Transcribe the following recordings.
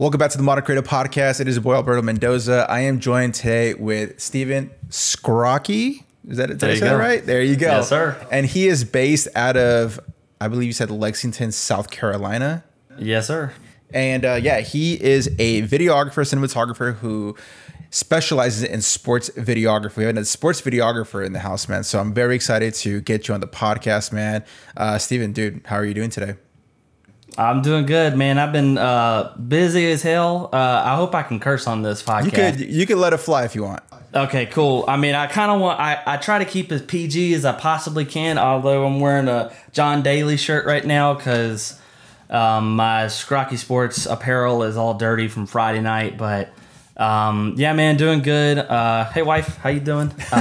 Welcome back to the Modern Creative Podcast. It is your boy Alberto Mendoza. I am joined today with Stephen Skrocki. Is that did I you say that go. right? There you go. Yes, sir. And he is based out of, I believe you said Lexington, South Carolina. Yes, sir. And uh, yeah, he is a videographer, cinematographer who specializes in sports videography. We have a sports videographer in the house, man. So I'm very excited to get you on the podcast, man. Uh, Steven, dude, how are you doing today? I'm doing good, man. I've been uh, busy as hell. Uh, I hope I can curse on this podcast. You could you could let it fly if you want. Okay, cool. I mean, I kind of want. I, I try to keep as PG as I possibly can. Although I'm wearing a John Daly shirt right now because um, my Skrocki Sports apparel is all dirty from Friday night. But um, yeah, man, doing good. Uh, hey, wife, how you doing?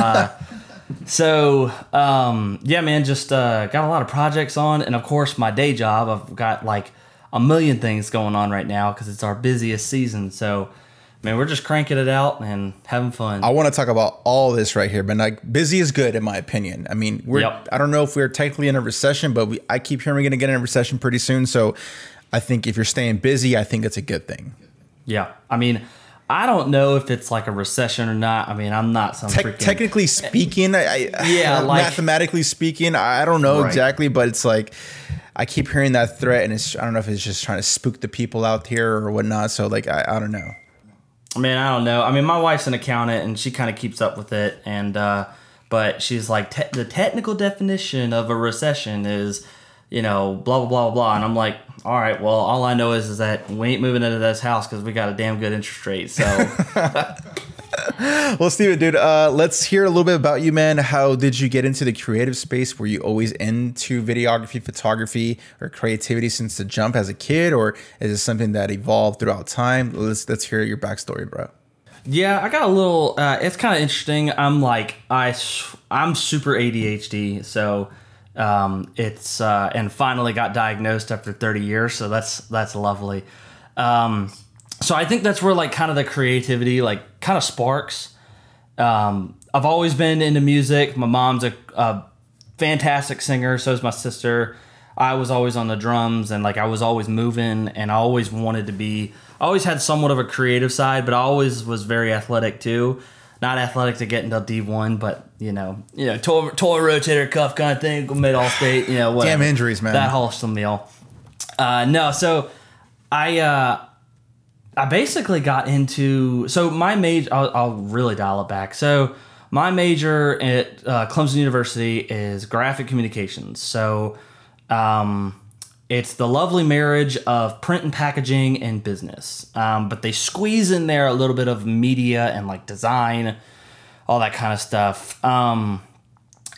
So um, yeah, man, just uh, got a lot of projects on, and of course, my day job. I've got like a million things going on right now because it's our busiest season. So. Man, we're just cranking it out and having fun. I want to talk about all this right here, but like busy is good in my opinion. I mean, we're Yep. I don't know if we're technically in a recession, but we I keep hearing we're gonna get in a recession pretty soon. So I think if you're staying busy, I think it's a good thing. Yeah, I mean, I don't know if it's like a recession or not. I mean, I'm not some Te- freaking. technically speaking, I, I Yeah, like- mathematically speaking, I don't know Right. exactly, but it's like I keep hearing that threat, and it's I don't know if it's just trying to spook the people out here or whatnot. So like I, I don't know. I mean, I don't know. I mean, my wife's an accountant and she kind of keeps up with it, and uh, but she's like, te- the technical definition of a recession is, you know, blah blah blah blah, and I'm like, all right, well, all I know is is that we ain't moving into this house because we got a damn good interest rate. So Well, Steven, dude, uh, let's hear a little bit about you, man. How did you get into the creative space? Were you always into videography, photography, or creativity since the jump as a kid, or is it something that evolved throughout time? Let's let's hear your backstory, bro. Yeah, I got a little. Uh, it's kind of interesting. I'm like I, I'm super ADHD, so um, it's uh, and finally got diagnosed after 30 years. So that's that's lovely. Um, so I think that's where like kind of the creativity like kind of sparks. Um, I've always been into music. My mom's a, a fantastic singer. So is my sister. I was always on the drums and like I was always moving and I always wanted to be. I always had somewhat of a creative side, but I always was very athletic too. Not athletic to get into D one, but you know, you know, toy, toy rotator cuff kind of thing, mid all state, you know, whatever. Damn injuries, man. That wholesome meal. Uh, no, so I uh, I basically got into so my major. I'll, I'll really dial it back. So my major at uh, Clemson University is graphic communications. So um, it's the lovely marriage of print and packaging and business, um, but they squeeze in there a little bit of media and like design, all that kind of stuff. Um,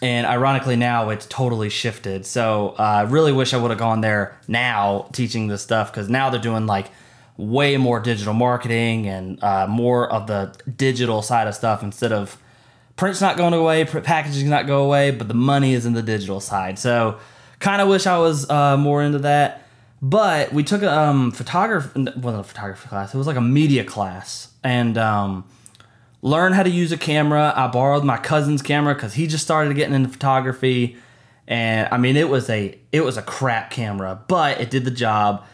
and ironically now it's totally shifted. So uh, i really wish i would have gone there now teaching this stuff because now they're doing like way more digital marketing and uh, more of the digital side of stuff instead of print's not going away packaging's not go away but the money is in the digital side. So kind of wish i was uh, more into that but we took a um, photography wasn't a photography class it was like a media class and um, learn how to use a camera. I borrowed my cousin's camera because he just started getting into photography, and I mean it was a it was a crap camera, but it did the job.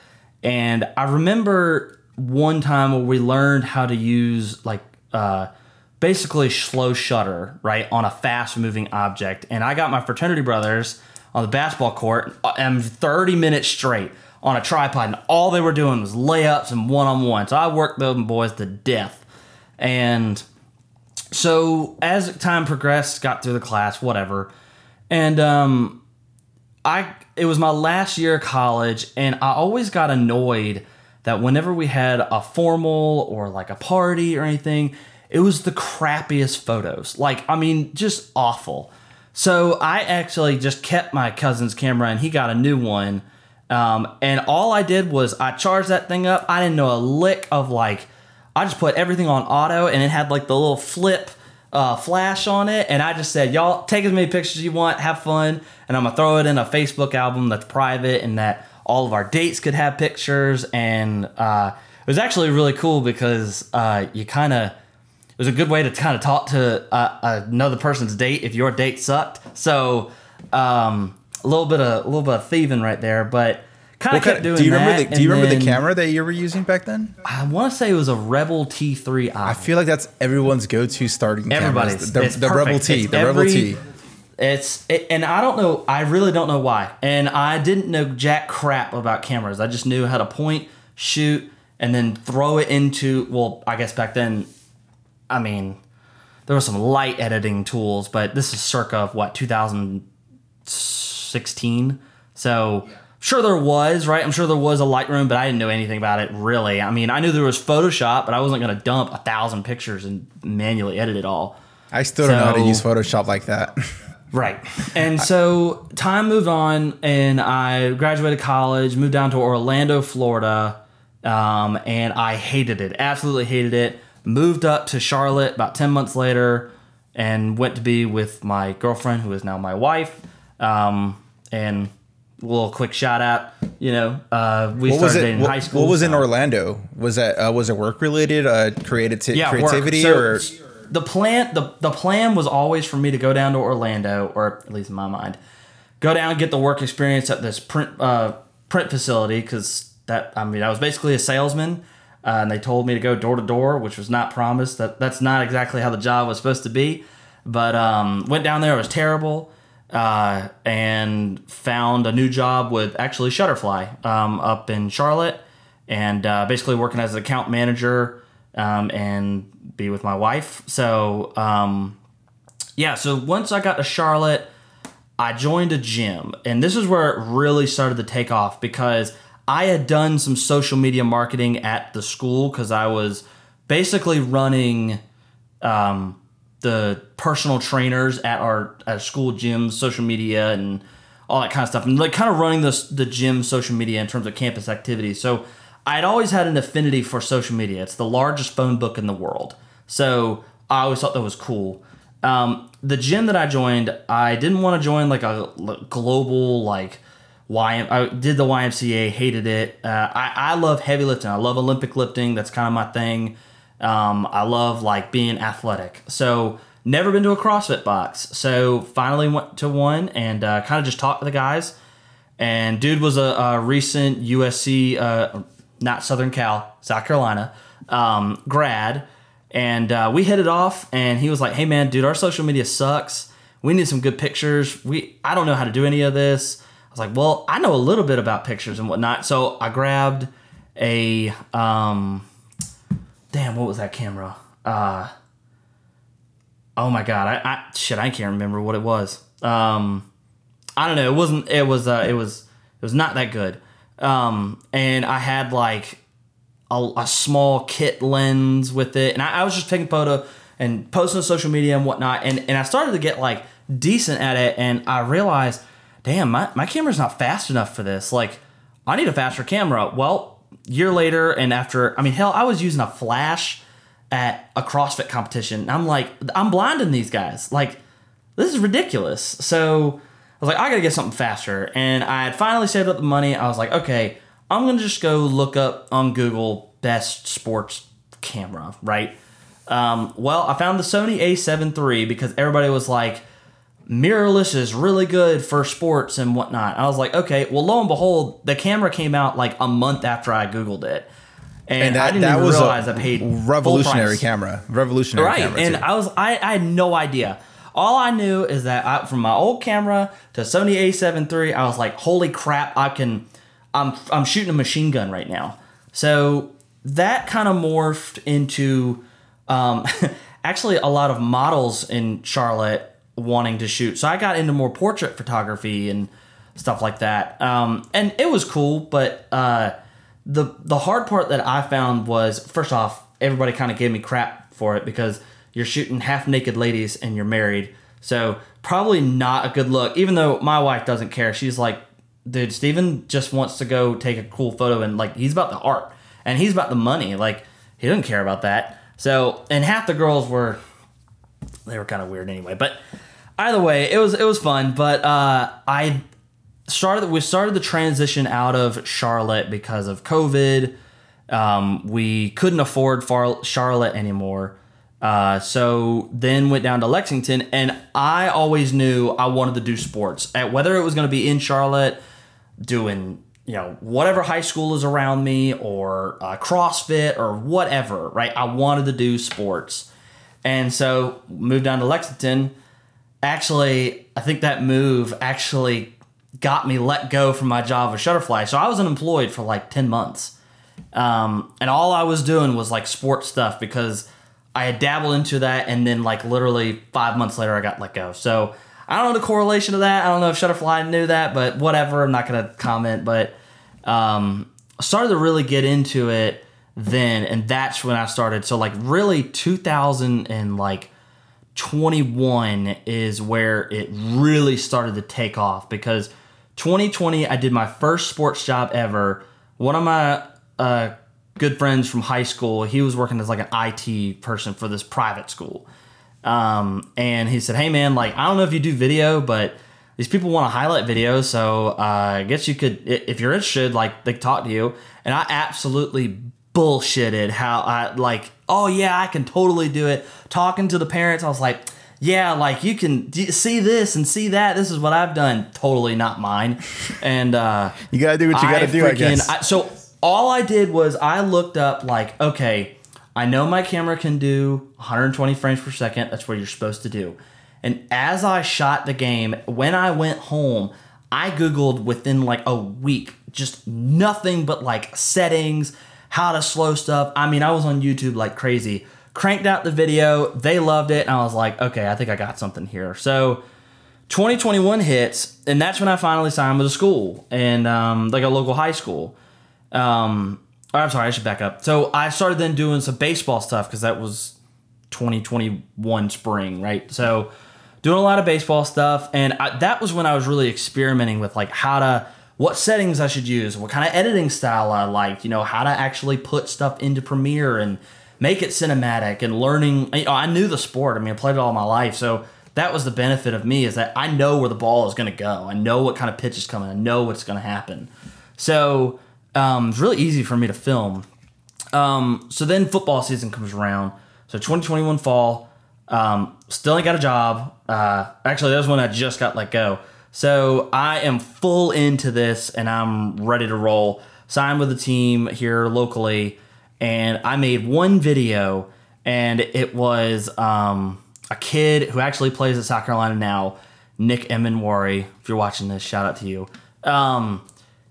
And I remember one time where we learned how to use like uh, basically slow shutter right on a fast moving object, and I got my fraternity brothers on the basketball court and 30 minutes straight on a tripod, and all they were doing was layups and one on one. So I worked those boys to death, and so as time progressed, got through the class, whatever, and um, I it was my last year of college, and I always got annoyed that whenever we had a formal or like a party or anything, it was the crappiest photos. Like, I mean, just awful. So I actually just kept my cousin's camera, and he got a new one. Um, and all I did was I charged that thing up. I didn't know a lick of like I just put everything on auto and it had like the little flip uh, flash on it. And I just said, y'all take as many pictures as you want, have fun. And I'm going to throw it in a Facebook album that's private and that all of our dates could have pictures. And uh, it was actually really cool because uh, you kind of, it was a good way to kind of talk to uh, another person's date if your date sucked. So um, a little bit of a little bit of thieving right there, but Kind of kept doing do you that. remember the Do you remember the camera that you were using back then? I want to say it was a Rebel T3i. I feel like that's everyone's go-to starting Everybody's cameras. The, the. Rebel T, It's the Rebel T. It's it, and I don't know. I really don't know why. And I didn't know jack crap about cameras. I just knew how to point, shoot, and then throw it into. Well, I guess back then, I mean, there were some light editing tools, but this is circa of what 2016. So sure there was right. I'm sure there was a Lightroom, but I didn't know anything about it really. I mean, I knew there was Photoshop, but I wasn't going to dump a thousand pictures and manually edit it all. I still don't know how to use Photoshop like that. Right. And so time moved on, and I graduated college, moved down to Orlando, Florida, um, and I hated it. Absolutely hated it. Moved up to Charlotte about 10 months later and went to be with my girlfriend, who is now my wife. Um, and a little quick shout out, you know, uh, we What started in What, high school. what was in Orlando? Was that uh, was it work related? Uh, creative yeah, creativity So, or the plan the, the plan was always for me to go down to Orlando, or at least in my mind, go down and get the work experience at this print uh, print facility because that I mean I was basically a salesman, uh, and they told me to go door to door, which was not promised. That that's not exactly how the job was supposed to be, but um, went down there. It was terrible. Uh, and found a new job with actually Shutterfly um, up in Charlotte, and uh, basically working as an account manager um, and be with my wife. So um, yeah, so once I got to Charlotte, I joined a gym, and this is where it really started to take off because I had done some social media marketing at the school because I was basically running um, the personal trainers at our at school gyms, social media, and all that kind of stuff, and like kind of running the the gym social media in terms of campus activities. So I'd always had an affinity for social media. It's the largest phone book in the world, so I always thought that was cool. Um, the gym that I joined, I didn't want to join like a global like Y. I did the YMCA, hated it. Uh, I I love heavy lifting. I love Olympic lifting. That's kind of my thing. Um, I love like being athletic. So never been to a CrossFit box. So finally went to one and uh, kind of just talked to the guys. And dude was a, a recent USC, uh, not Southern Cal, South Carolina um, grad. And uh, we hit it off. And he was like, "Hey man, dude, our social media sucks. We need some good pictures. We I don't know how to do any of this." Was like, "Well, I know a little bit about pictures and whatnot." So I grabbed a um, damn, what was that camera? Uh, oh my god, I, I shit, I can't remember what it was. Um, I don't know. It wasn't. It was. Uh, it was. It was not that good. Um, and I had like a, a small kit lens with it, and I, I was just taking photo and posting on social media and whatnot. And and I started to get like decent at it, and I realized, damn, my my camera's not fast enough for this. Like, I need a faster camera. Well, year later, and after, I mean, hell, I was using a flash at a CrossFit competition. I'm like, I'm blinding these guys. Like, this is ridiculous. So I was like, I gotta get something faster. And I had finally saved up the money. I was like, okay, I'm gonna just go look up on Google best sports camera, right? Um, well, I found the Sony A7 III because everybody was like, mirrorless is really good for sports and whatnot. I was like, okay, well, lo and behold, the camera came out like a month after I Googled it. And, and I that, didn't that even was realize a I paid revolutionary camera. Revolutionary Right, camera. and too. I was I, I had no idea. All I knew is that I, from my old camera to Sony A7 III, I was like, holy crap, I can, I'm I'm shooting a machine gun right now. So that kind of morphed into, um, actually a lot of models in Charlotte wanting to shoot. So I got into more portrait photography and stuff like that. Um, and it was cool, but uh, the the hard part that I found was first off, everybody kind of gave me crap for it because you're shooting half naked ladies and you're married. So probably not a good look. Even though my wife doesn't care, she's like, dude, Steven just wants to go take a cool photo and like he's about the art and he's about the money. Like he doesn't care about that. So and half the girls were they were kind of weird anyway. But either way, it was it was fun. But uh, I started we started the transition out of Charlotte because of COVID. Um, we couldn't afford Far- Charlotte anymore. Uh, so then went down to Lexington, and I always knew I wanted to do sports. At whether it was going to be in Charlotte, doing you know, whatever high school is around me or uh, CrossFit or whatever, right? I wanted to do sports. And so moved down to Lexington. Actually, I think that move actually got me let go from my job with Shutterfly. So I was unemployed for like 10 months. Um, and all I was doing was like sports stuff because I had dabbled into that. And then, like, literally five months later, I got let go. So I don't know the correlation of that. I don't know if Shutterfly knew that, but whatever. I'm not going to comment. But um, started to really get into it then. And that's when I started. So, like, really 2000 and like 21 is where it really started to take off because 2020, I did my first sports job ever. One of my uh, good friends from high school, he was working as like an IT person for this private school. Um, and he said, Hey man, like, I don't know if you do video, but these people want to highlight videos. So uh, I guess you could, if you're interested, like, they talk to you. And I absolutely bullshitted how I, like, oh yeah, I can totally do it. Talking to the parents, I was like, yeah, like you can see this and see that. This is what I've done. Totally not mine. And uh, you gotta do what you gotta I do. Freaking, I guess. I, so all I did was I looked up like, okay, I know my camera can do 120 frames per second. That's what you're supposed to do. And as I shot the game, when I went home, I googled within like a week just nothing but like settings, how to slow stuff. I mean, I was on YouTube like crazy cranked out the video. They loved it. And I was like, okay, I think I got something here. So 2021 hits, and that's when I finally signed with a school and um, like a local high school. Um, oh, I'm sorry, I should back up. So I started then doing some baseball stuff because that was 2021 spring, right? So doing a lot of baseball stuff, and I, that was when I was really experimenting with like how to what settings I should use, what kind of editing style I liked, you know, how to actually put stuff into Premiere and make it cinematic and learning. I knew the sport. I mean, I played it all my life, so that was the benefit of me is that I know where the ball is going to go. I know what kind of pitch is coming. I know what's going to happen. So um, it's really easy for me to film. Um, so then football season comes around. So 2021 fall. Um, still ain't got a job. Uh, actually, that was when I just got let go. So I am full into this and I'm ready to roll. Signed with a team here locally and I made one video, and it was um, a kid who actually plays at South Carolina now, Nick Emmanwori. If you're watching this, shout out to you. Um,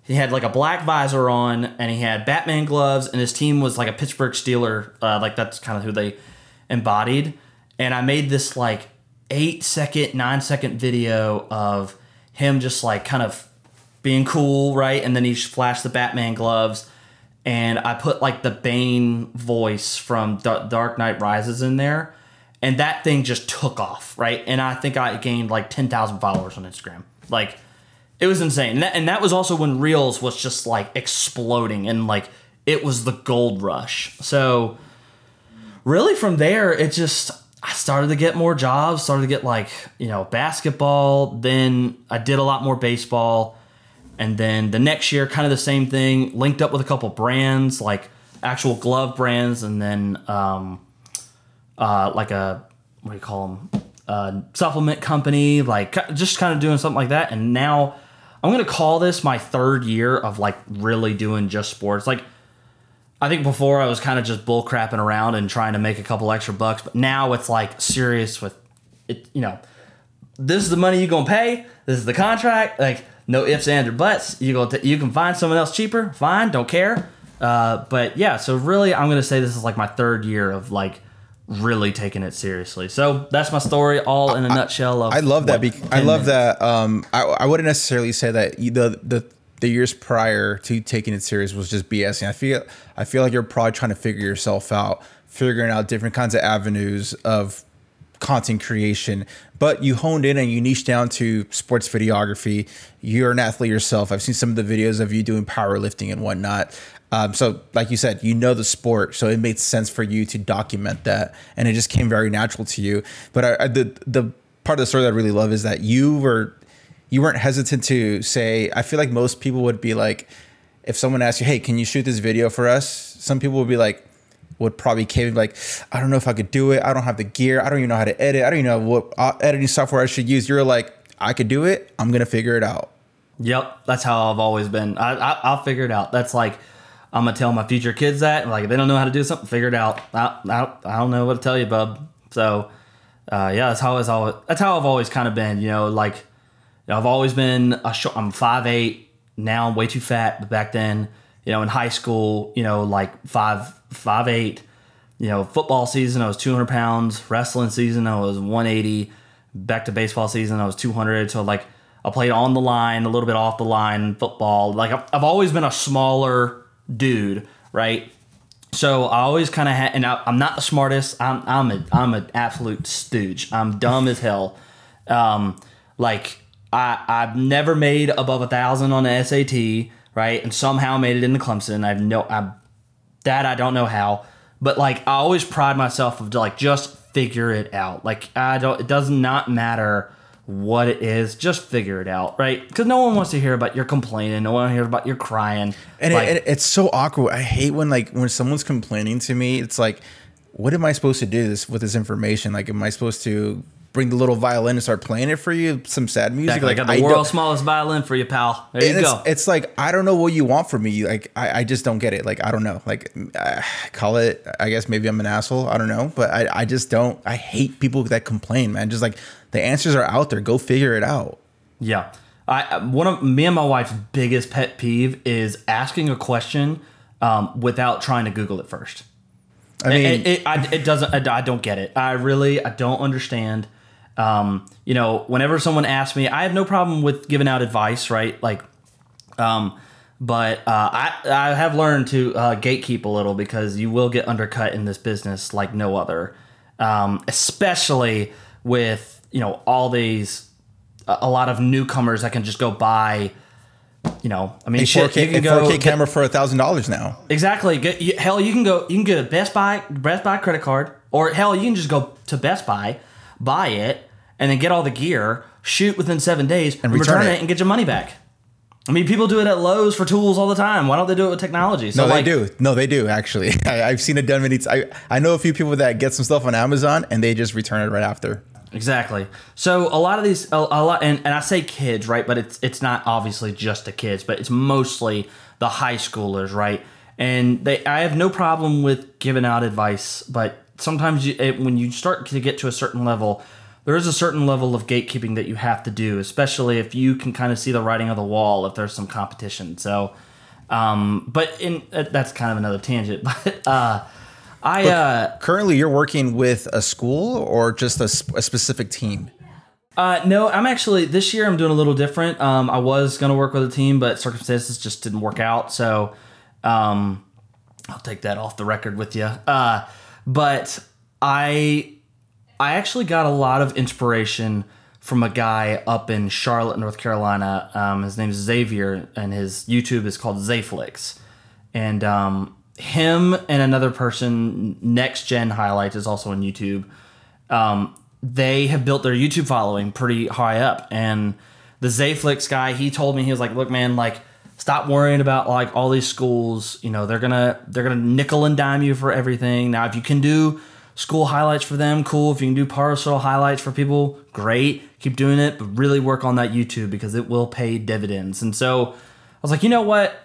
he had like a black visor on, and he had Batman gloves, and his team was like a Pittsburgh Steeler. Uh, like that's kind of who they embodied. And I made this like eight second, nine second video of him just like kind of being cool, right? And then he flashed the Batman gloves and I put like the Bane voice from Dark Knight Rises in there, and that thing just took off, right? And I think I gained like ten thousand followers on Instagram. Like, it was insane, and that, and that was also when Reels was just like exploding, and like it was the gold rush. So, really, from there, it just I started to get more jobs, started to get like you know basketball. Then I did a lot more baseball and then the next year, kind of the same thing, linked up with a couple brands, like actual glove brands, and then um, uh, like a, what do you call them? Supplement company, like just kind of doing something like that. And now I'm going to call this my third year of like really doing just sports. Like, I think before I was kind of just bull crapping around and trying to make a couple extra bucks, but now it's like serious with it, you know, this is the money you're going to pay, this is the contract. Like, no ifs, ands, or buts. You go, t- you can find someone else cheaper. Fine, don't care. Uh, but yeah, so really, I'm gonna say this is like my third year of like really taking it seriously. So that's my story, all in a I, nutshell. Of I love that. Bec- I love minutes. that. Um, I, I wouldn't necessarily say that the the the years prior to taking it serious was just BSing. I feel I feel like you're probably trying to figure yourself out, figuring out different kinds of avenues of content creation, but you honed in and you niched down to sports videography. You're an athlete yourself. I've seen some of the videos of you doing powerlifting and whatnot. Um, so, like you said, you know the sport, so it made sense for you to document that, and it just came very natural to you. But I, I, the the part of the story that I really love is that you were you weren't hesitant to say. I feel like most people would be like, if someone asked you, "Hey, can you shoot this video for us?" Some people would be like, would probably cave like, I don't know if I could do it. I don't have the gear. I don't even know how to edit. I don't even know what uh, editing software I should use. You're like, I could do it. I'm gonna figure it out. Yep, that's how I've always been. I, I I'll figure it out. That's like I'm gonna tell my future kids that. Like if they don't know how to do something, figure it out. I I, I don't know what to tell you, bub. So uh, yeah, that's how it's always. That's how I've always kind of been. You know, like I've always been a short. I'm five eight. Now I'm way too fat. But back then, you know, in high school, you know, like five five eight. You know, football season I was 200 pounds. Wrestling season I was 180. Back to baseball season I was 200. So like I played on the line, a little bit off the line, football. Like I've, always been a smaller dude, right? So I always kind of had, and I, am not the smartest. I'm I'm a I'm an absolute stooge. I'm dumb as hell. Um, like I I've never made above a thousand on the SAT, right? And somehow made it into Clemson. I've no I that I don't know how, but like I always pride myself of like just figure it out. Like I don't. It does not matter what it is, just figure it out, right? Because no one wants to hear about your complaining. No one hears about your crying. And like, it, it, it's so awkward. I hate when like when someone's complaining to me. It's like, what am I supposed to do this with this information? Like, am I supposed to bring the little violin and start playing it for you? Some sad music. Exactly. Like, I got the world's smallest violin for you, pal. There you it's, go. It's like I don't know what you want from me. Like I, I just don't get it. Like I don't know. Like uh, call it. I guess maybe I'm an asshole. I don't know. But I, I just don't. I hate people that complain, man. Just like the answers are out there. Go figure it out. Yeah. I one of me and my wife's biggest pet peeve is asking a question um, without trying to Google it first. I mean, it, it, I, it doesn't. I, I don't get it. I really, I don't understand. Um, you know, whenever someone asks me, I have no problem with giving out advice, right? Like, um, but uh, I I have learned to uh, gatekeep a little because you will get undercut in this business like no other, um, especially with you know all these a, lot of newcomers that can just go buy. You know, I mean, a shit, 4K, you can go 4K get- camera for a thousand dollars now. Exactly. Get, you, hell, you can go. You can get a Best Buy Best Buy credit card, or hell, you can just go to Best Buy, buy it, and then get all the gear, shoot within seven days, and return return, it. it. and get your money back. I mean, people do it at Lowe's for tools all the time. Why don't they do it with technology? So No, like, they do. No, they do actually. I, I've seen it done many. T- I I know a few people that get some stuff on Amazon and they just return it right after. Exactly. So a lot of these, a, a lot, and, and I say kids, right? But it's it's not obviously just the kids, but it's mostly the high schoolers, right? And they, I have no problem with giving out advice, but sometimes you, it, when you start to get to a certain level, there is a certain level of gatekeeping that you have to do, especially if you can kind of see the writing on the wall if there's some competition. So, um, but in uh, that's kind of another tangent, but uh, I. uh, Currently, you're working with a school or just a, sp- a specific team. Uh, no, I'm actually this year I'm doing a little different. Um, I was gonna work with a team, but circumstances just didn't work out. So, um, I'll take that off the record with you. Uh, but I, I actually got a lot of inspiration from a guy up in Charlotte, North Carolina. Um, his name is Xavier, and his YouTube is called Zayflix. And um, him and another person, Next Gen Highlights, is also on YouTube um, they have built their YouTube following pretty high up. And the Zayflix guy, he told me he was like, "Look, man, like stop worrying about like all these schools. You know, they're gonna they're gonna nickel and dime you for everything. Now, if you can do school highlights for them, cool. If you can do personal highlights for people, great. Keep doing it, but really work on that YouTube because it will pay dividends." And so I was like, you know what?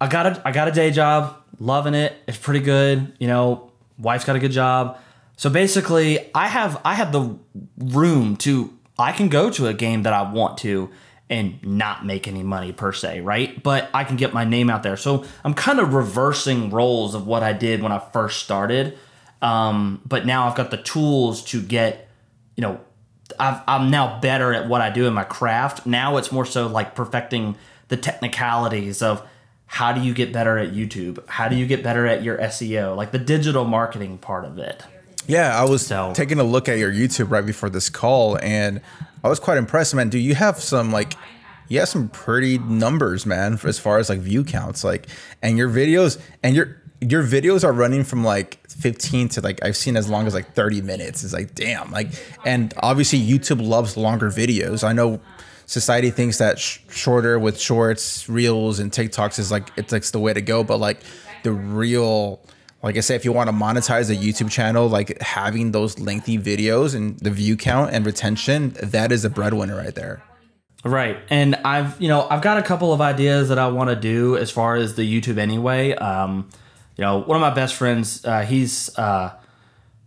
I got a I got a day job, loving it. It's pretty good. You know, wife's got a good job. So basically, I have I have the room to I can go to a game that I want to and not make any money per se, right? But I can get my name out there. So I'm kind of reversing roles of what I did when I first started. Um, but now I've got the tools to get, you know, I've, I'm now better at what I do in my craft. Now it's more so like perfecting the technicalities of how do you get better at YouTube? How do you get better at your SEO? Like the digital marketing part of it. Yeah, I was So- taking a look at your YouTube right before this call, and I was quite impressed, man. Do you have some like, you have some pretty numbers, man, as far as like view counts, like, and your videos, and your your videos are running from like 15 to like I've seen as long as like 30 minutes. It's like damn, like, and obviously YouTube loves longer videos. I know society thinks that sh- shorter with shorts, reels, and TikToks is like it's like the way to go, but like the real like I said, if you want to monetize a YouTube channel, like having those lengthy videos and the view count and retention, that is a breadwinner right there. Right. And I've, you know, I've got a couple of ideas that I want to do as far as the YouTube anyway. Um, you know, one of my best friends, uh, he's uh,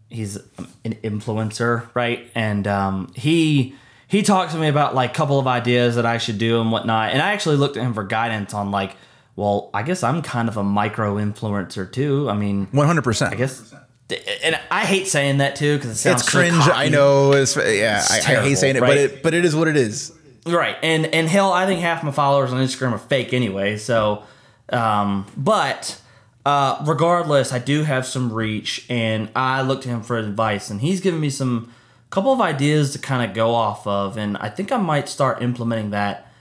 he's an influencer, right? And um, he he talked to me about like a couple of ideas that I should do and whatnot. And I actually looked at him for guidance on like, well, I guess I'm kind of a micro influencer too. I mean, One hundred percent. I guess, and I hate saying that too because it sounds it's cringe. cocky. I know. It's, yeah, I, I terrible, hate saying it, right? but it but it is what it is. Right, and and hell, I think half my followers on Instagram are fake anyway. So, um, but uh, regardless, I do have some reach, and I looked to him for advice, and he's given me some couple of ideas to kind of go off of, and I think I might start implementing that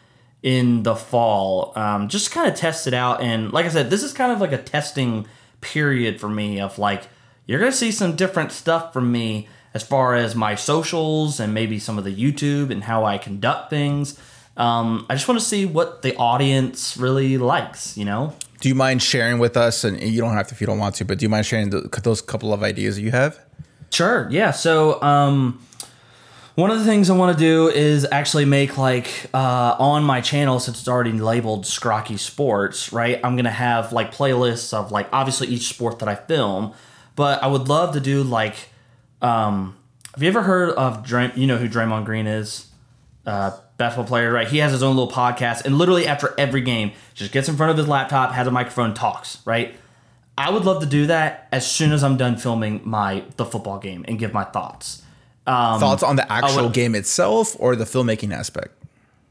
in the fall, um, just kind of test it out. And like I said, this is kind of like a testing period for me of like you're gonna see some different stuff from me as far as my socials and maybe some of the YouTube and how I conduct things. Um, I just want to see what the audience really likes, you know. Do you mind sharing with us? And you don't have to if you don't want to, but do you mind sharing the, those couple of ideas that you have? Sure. Yeah. So, um, one of the things I want to do is actually make like uh, on my channel since it's already labeled Skrocki Sports, right? I'm gonna have like playlists of like obviously each sport that I film, but I would love to do like, um, have you ever heard of Dray- you know who Draymond Green is? uh, basketball player, right? He has his own little podcast, and literally after every game, just gets in front of his laptop, has a microphone, talks, right? I would love to do that as soon as I'm done filming my the football game and give my thoughts. Um, Thoughts on the actual would- game itself or the filmmaking aspect?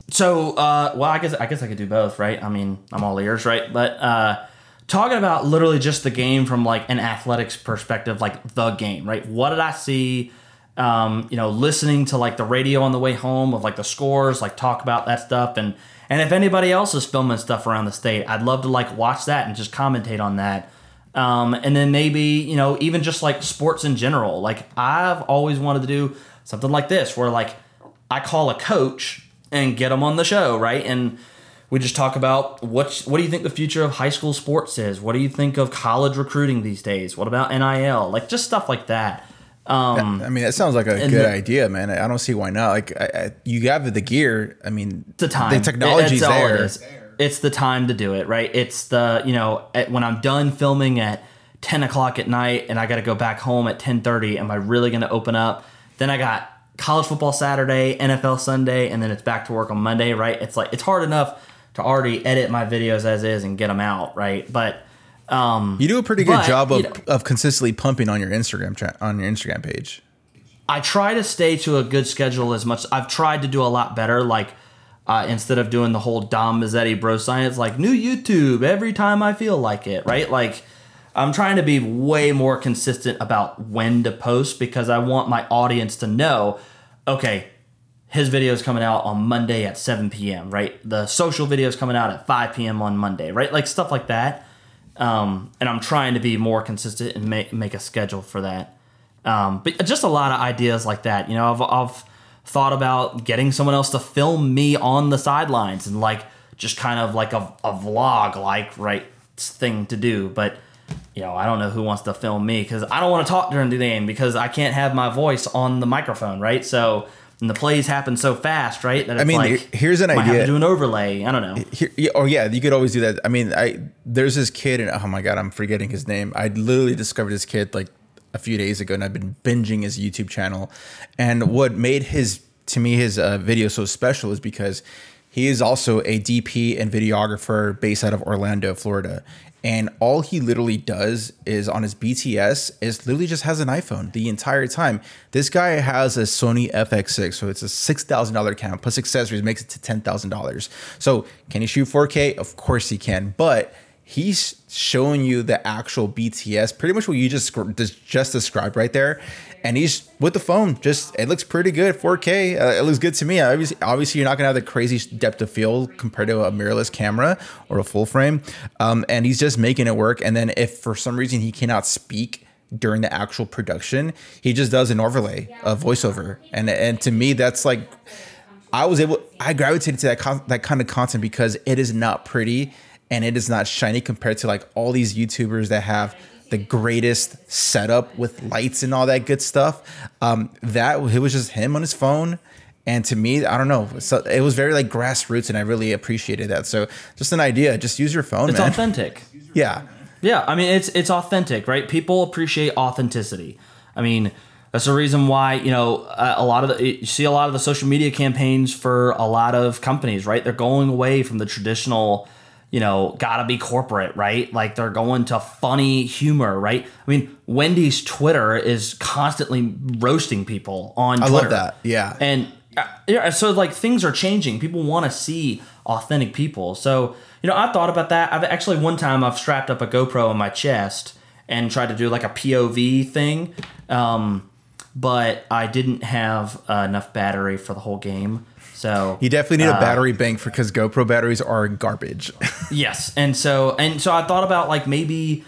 So, uh, well, I guess I guess I could do both, right? I mean, I'm all ears, right? But uh, talking about literally just the game from like an athletics perspective, like the game, right? What did I see? Um, you know, listening to like the radio on the way home of like the scores, like talk about that stuff, and and if anybody else is filming stuff around the state, I'd love to like watch that and just commentate on that. Um, and then maybe you know even just like sports in general. Like I've always wanted to do something like this, where like I call a coach and get them on the show, right? And we just talk about what what do you think the future of high school sports is? What do you think of college recruiting these days? What about NIL? Like just stuff like that. Um, I mean, that sounds like a good the- idea, man. I don't see why not. Like, I, I, you have the gear. I mean, the time. the technology's there. It is. The time to do it, right? It's the you know at, when I'm done filming at ten o'clock at night and I got to go back home at ten thirty. Am I really going to open up? Then I got college football Saturday, NFL Sunday, and then it's back to work on Monday, right? It's like it's hard enough to already edit my videos as is and get them out, right? But um, You do a pretty good But, job of, you know- of consistently pumping on your Instagram on your Instagram page. I try to stay to a good schedule as much. I've tried to do a lot better. Like uh, instead of doing the whole Dom Mazzetti bro science, like new YouTube every time I feel like it, right? Like I'm trying to be way more consistent about when to post because I want my audience to know, okay, his video is coming out on Monday at 7 p.m., right? The social video is coming out at 5 p.m. on Monday, right? Like stuff like that. Um, and I'm trying to be more consistent and make, make a schedule for that. Um, but just a lot of ideas like that. You know, I've, I've thought about getting someone else to film me on the sidelines and like just kind of like a, a vlog like right thing to do. But you know, I don't know who wants to film me because I don't want to talk during the game because I can't have my voice on the microphone, right? So and the plays happen so fast, right? That it's I mean, like, here's an might Have idea. to do an overlay. I don't know. Here, yeah, oh yeah, you could always do that. I mean, I there's this kid, and oh my god, I'm forgetting his name. I literally discovered this kid like a few days ago, and I've been binging his YouTube channel. And what made his to me his uh, video so special is because he is also a DP and videographer based out of Orlando, Florida. And all he literally does is on his BTS is literally just has an iPhone the entire time. This guy has a Sony FX6, so it's a six thousand dollar camera plus accessories makes it to ten thousand dollars. So can he shoot 4K? Of course he can, but he's showing you the actual BTS, pretty much what you just just described right there. And he's with the phone, just it looks pretty good, 4K. Uh, it looks good to me. Obviously, obviously, you're not gonna have the crazy depth of field compared to a mirrorless camera or a full frame. Um, and he's just making it work. And then if for some reason he cannot speak during the actual production, he just does an overlay, a voiceover. And and to me, that's like I was able, I gravitated to that con- that kind of content because it is not pretty and it is not shiny compared to like all these YouTubers that have the greatest setup with lights and all that good stuff. Um, that it was just him on his phone, And to me, I don't know, so it was very like grassroots, and I really appreciated that. So just an idea, just use your phone, It's man. authentic. Yeah, Yeah, I mean it's it's authentic, right? People appreciate authenticity. I mean, that's the reason why you know a a lot of the you see a lot of the social media campaigns for a lot of companies, right? They're going away from the traditional, you know, gotta be corporate, right? Like they're going to funny humor, right? I mean, Wendy's Twitter is constantly roasting people on. Twitter. I Twitter. love that. Yeah, And uh, yeah, so like things are changing. People want to see authentic people. So you know, I thought about that. I've actually one time I've strapped up a GoPro on my chest and tried to do like a POV thing, um, but I didn't have uh, enough battery for the whole game. So you definitely need uh, a battery bank for because GoPro batteries are garbage. Yes, and so and so I thought about like maybe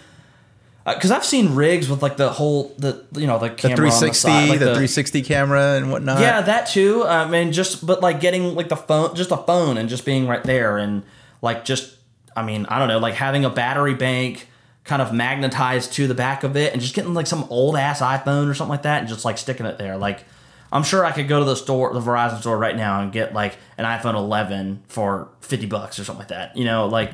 because I've seen rigs with like the whole the you know the the camera on the 360, side, like the 360 camera and whatnot. Yeah, that too. I mean, just but like getting like the phone, just a phone, and just being right there, and like just, I mean, I don't know, like having a battery bank kind of magnetized to the back of it, and just getting like some old ass iPhone or something like that, and just like sticking it there. Like, I'm sure I could go to the store, the Verizon store right now, and get like an iPhone 11 for 50 bucks or something like that. You know, like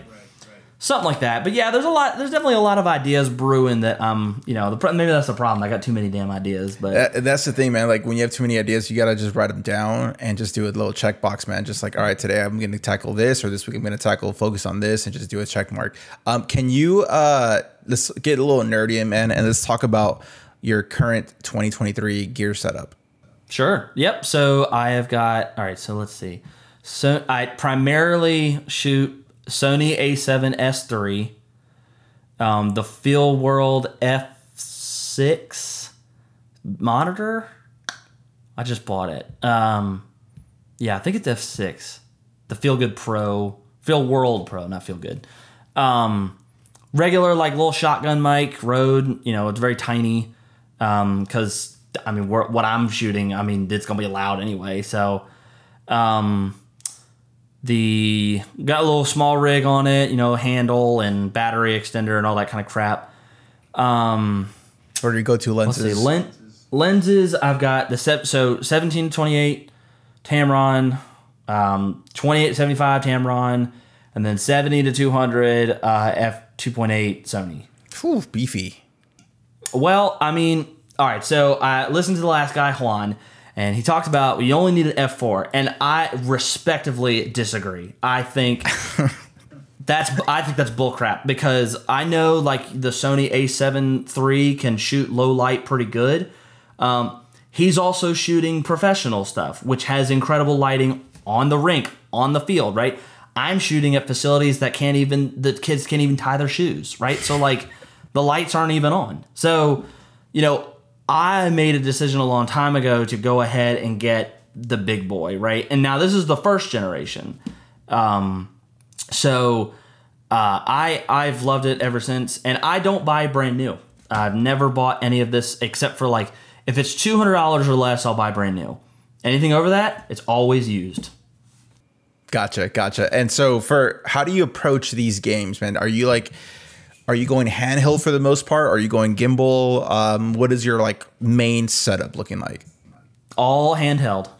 something like that. But yeah, there's a lot. There's definitely a lot of ideas brewing that um, you know, the maybe that's the problem. I got too many damn ideas, but. That- that's the thing, man. Like when you have too many ideas, you gotta just write them down and just do a little checkbox, man. Just like, all right, today I'm gonna tackle this, or this week I'm gonna tackle focus on this, and just do a check mark. Um, can you uh, let's get a little nerdy, in, man, and let's talk about your current 2023 gear setup. Sure. Yep. So I have got all right. So let's see. So I primarily shoot Sony A7S three, um, the Feel World F6 monitor. I just bought it. Um, yeah, I think it's F6. The Feel Good Pro, Feel World Pro, not Feel Good. Um, regular like little shotgun mic, Rode. You know, it's very tiny. Um, because I mean, what I'm shooting, I mean, it's gonna be loud anyway. So, um, the got a little small rig on it, you know, handle and battery extender and all that kind of crap. Um, Or do you go to let's lenses? see, len- lenses. I've got the se- so 17 to 28 Tamron, um, 28 to 75 Tamron, and then 70 to 200 uh, f 2.8 Sony. Whew, beefy. Well, I mean, all right. So I listened to the last guy, Juan, and he talked about we only need an F4, and I respectively disagree. I think that's I think that's bullcrap because I know like the Sony A7 III can shoot low light pretty good. Um, he's also shooting professional stuff, which has incredible lighting on the rink, on the field, right? I'm shooting at facilities that can't even the kids can't even tie their shoes, right? So like the lights aren't even on. So, you know, I made a decision a long time ago to go ahead and get the big boy, right? And now this is the first generation. Um, so uh, I I've loved it ever since, and I don't buy brand new. I've never bought any of this except for like if it's two hundred dollars or less, I'll buy brand new. Anything over that, it's always used. Gotcha, gotcha. And so for how do you approach these games, man? Are you like are you going handheld for the most part? Are you going gimbal? Um, what is your like main setup looking like? All handheld.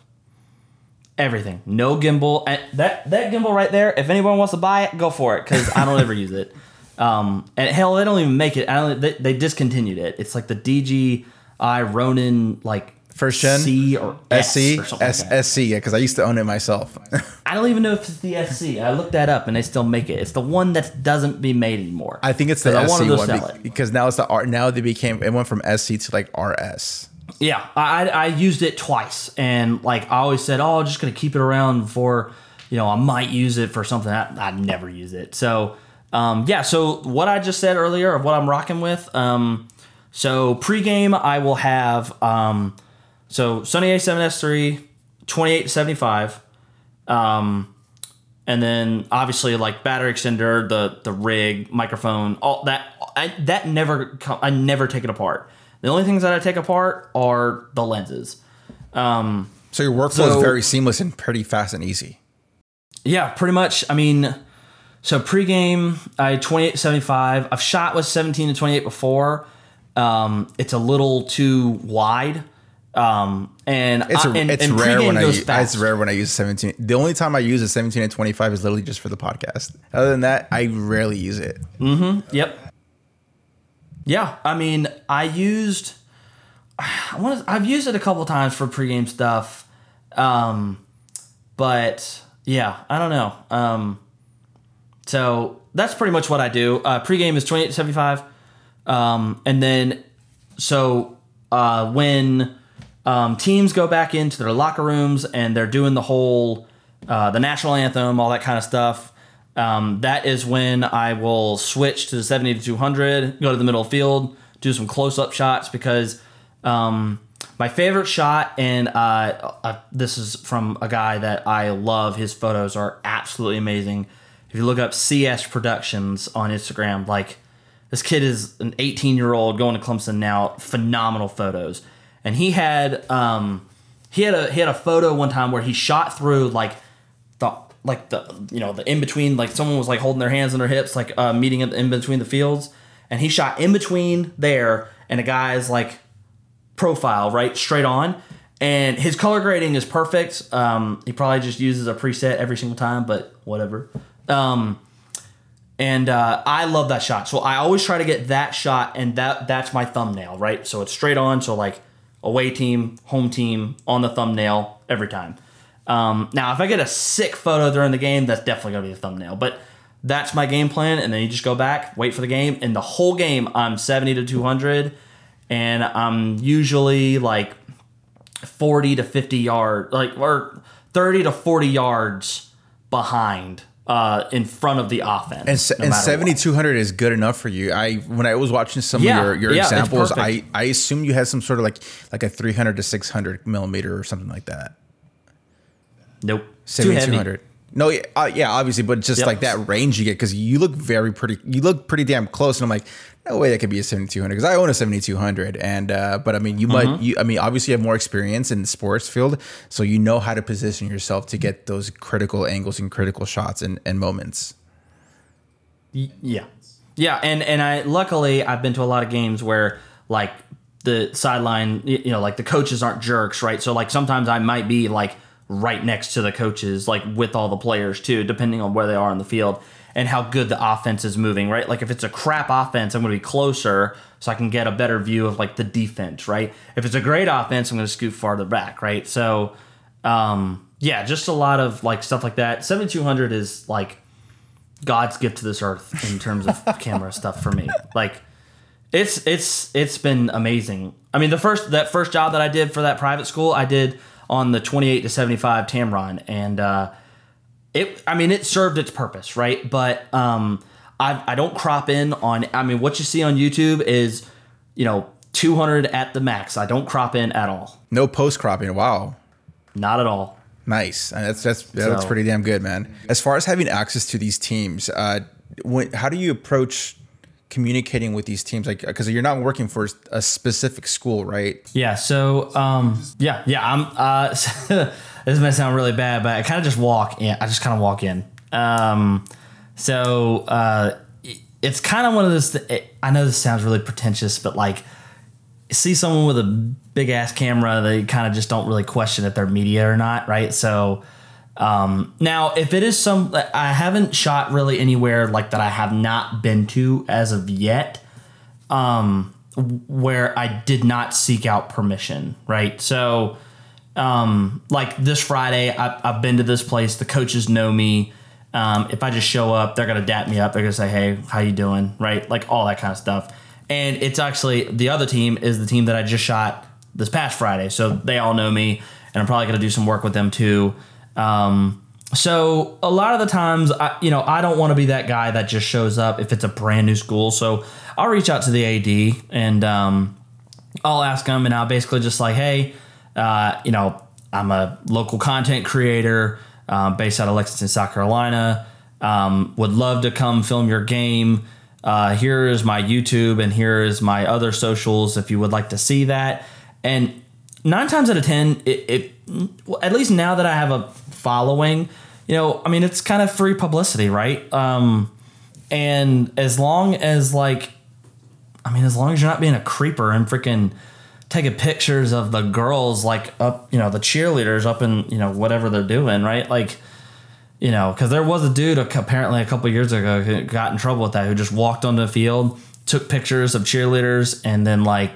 Everything, no gimbal. That that gimbal right there. If anyone wants to buy it, go for it because I don't ever use it. Um, and hell, they don't even make it. I don't. They, they discontinued it. It's like the DJI Ronin like First gen? C or S SC, or something like SC, yeah, because I used to own it myself. I don't even know if it's the SC. I looked that up and they still make it. It's the one that doesn't be made anymore. I think it's the I SC wanted to one sell be- it. because now it's the R. Now they became it went from SC to like RS. Yeah, I, I used it twice, and like I always said, oh, I'm just gonna keep it around for, you know, I might use it for something. I, I never use it. So, um, yeah. So what I just said earlier of what I'm rocking with. Um, so pregame, I will have um, so Sony A7S III, 2875, um, and then obviously like battery extender, the the rig, microphone, all that. I, that never come, I never take it apart. The only things that I take apart are the lenses. Um, So your workflow So- is very seamless and pretty fast and easy. yeah, pretty much. I mean, so pregame, I 2875. I've shot with 17 to 28 before. Um, it's a little too wide. Um, and It's I- and, it's and rare when I use, it's rare when I use 17. The only time I use a 17 and 25 is literally just for the podcast. Other than that, I rarely use it. Mm-hmm. Yep. Yeah, I mean, I used. I want to, I've used it a couple times for pregame stuff, um, but yeah, I don't know. Um, so that's pretty much what I do. Uh, pregame is twenty eight seventy five, um, and then so uh, when um, teams go back into their locker rooms and they're doing the whole uh, the national anthem, all that kind of stuff. Um, that is when I will switch to the 70 to 200, go to the middle field, do some close up shots because um, my favorite shot, and uh, uh, this is from a guy that I love. His photos are absolutely amazing. If you look up CS Productions on Instagram, like this kid is an 18 year old going to Clemson now. Phenomenal photos, and he had um, he had a he had a photo one time where he shot through like the like the you know the in between like someone was like holding their hands on their hips like uh, meeting in between the fields, and he shot in between there, and a guy's like profile right straight on. And his color grading is perfect. Um, he probably just uses a preset every single time, but whatever. Um, and uh, I love that shot. So I always try to get that shot, and that that's my thumbnail, right? So it's straight on. So like away team, home team on the thumbnail every time. Um, now, if I get a sick photo during the game, that's definitely gonna be a thumbnail. But that's my game plan, and then you just go back, wait for the game, and the whole game I'm 70 to 200, and I'm usually like 40 to 50 yards, like or 30 to 40 yards behind uh, in front of the offense. And, se- no and 7200 is good enough for you. I when I was watching some Yeah, of your, your yeah, examples, I. I assume you had some sort of like like a 300 to 600 millimeter or something like that. Nope. 7200. No, yeah, uh, yeah, obviously, but just Yep. like that range you get because you look very pretty. You look pretty damn close, and I'm like, no way that could be a 7200 because I own a 7200, and uh, but I mean, you Mm-hmm. might, you, I mean, obviously, you have more experience in the sports field, so you know how to position yourself to get those critical angles and critical shots and, and moments. Yeah. Yeah, and and I luckily I've been to a lot of games where like the sideline, you know, like the coaches aren't jerks, right? So like sometimes I might be like right next to the coaches, like with all the players too, depending on where they are in the field and how good the offense is moving, right? Like if it's a crap offense, I'm going to be closer so I can get a better view of like the defense, right? If it's a great offense, I'm going to scoot farther back, right? So um yeah, just a lot of like stuff like that. 7200 is like God's gift to this earth in terms of camera stuff for me. Like it's it's it's been amazing. I mean, the first that first job that I did for that private school, I did on the 28 to 75 Tamron and uh it I mean, it served its purpose, right? But um I I don't crop in on I mean, what you see on YouTube is, you know, 200 at the max. I don't crop in at all. No post cropping. Wow. Not at all. Nice. That's that's that's So- pretty damn good, man. As far as having access to these teams, uh, when, how do you approach communicating with these teams? Like, because you're not working for a specific school, right? Yeah. So, um, yeah, yeah. I'm. Uh, this might sound really bad, but I kind of just walk in. I just kind of walk in. Um, so uh, it's kind of one of those. Th- I know this sounds really pretentious, but like, see someone with a big ass camera, they kind of just don't really question if they're media or not, right? So. Um, now, if it is some, I haven't shot really anywhere like that I have not been to as of yet um, where I did not seek out permission, right? So, um, like this Friday, I, I've been to this place. The coaches know me. Um, if I just show up, they're gonna dap me up. They're gonna say, "Hey, how you doing?" Right? Like all that kind of stuff. And it's actually the other team is the team that I just shot this past Friday, so they all know me, and I'm probably gonna do some work with them too. Um, so a lot of the times, I, you know, I don't want to be that guy that just shows up if it's a brand new school. So I'll reach out to the AD and um, I'll ask them, and I'll basically just like, hey, uh, you know, I'm a local content creator um, based out of Lexington, South Carolina. Um, would love to come film your game. Uh, here is my YouTube and here is my other socials if you would like to see that. And nine times out of ten, it, it at least now that I have a following, you know, I mean, it's kind of free publicity, right? Um, and as long as like, I mean, as long as you're not being a creeper and freaking taking pictures of the girls like up, you know, the cheerleaders up in you know whatever they're doing, right? Like, you know, because there was a dude apparently a couple years ago who got in trouble with that, who just walked onto the field, took pictures of cheerleaders, and then like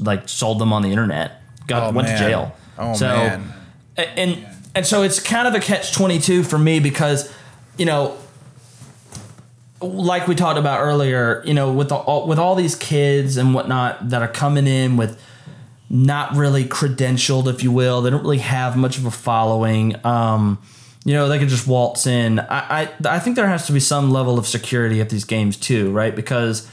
like sold them on the internet. Got Oh, went man. to jail. Oh, so, man. and and so it's kind of a catch twenty two for me because, you know, like we talked about earlier, you know, with all, with all these kids and whatnot that are coming in with not really credentialed, if you will, they don't really have much of a following. Um, you know, they can just waltz in. I, I I think there has to be some level of security at these games too, right? Because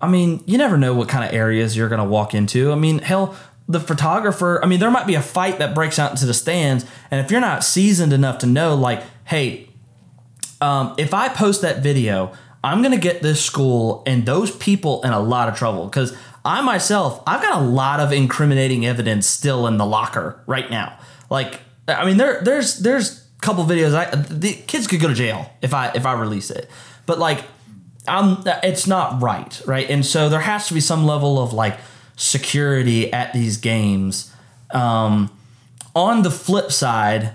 I mean, you never know what kind of areas you're going to walk into. I mean, hell, the photographer, I mean, there might be a fight that breaks out into the stands. And if you're not seasoned enough to know, like, hey, um, if I post that video, I'm going to get this school and those people in a lot of trouble because I myself, I've got a lot of incriminating evidence still in the locker right now. Like, I mean, there, there's, there's a couple videos. I, the kids could go to jail if I, if I release it, but like, I'm, it's not right, right? And so there has to be some level of like security at these games. Um, on the flip side,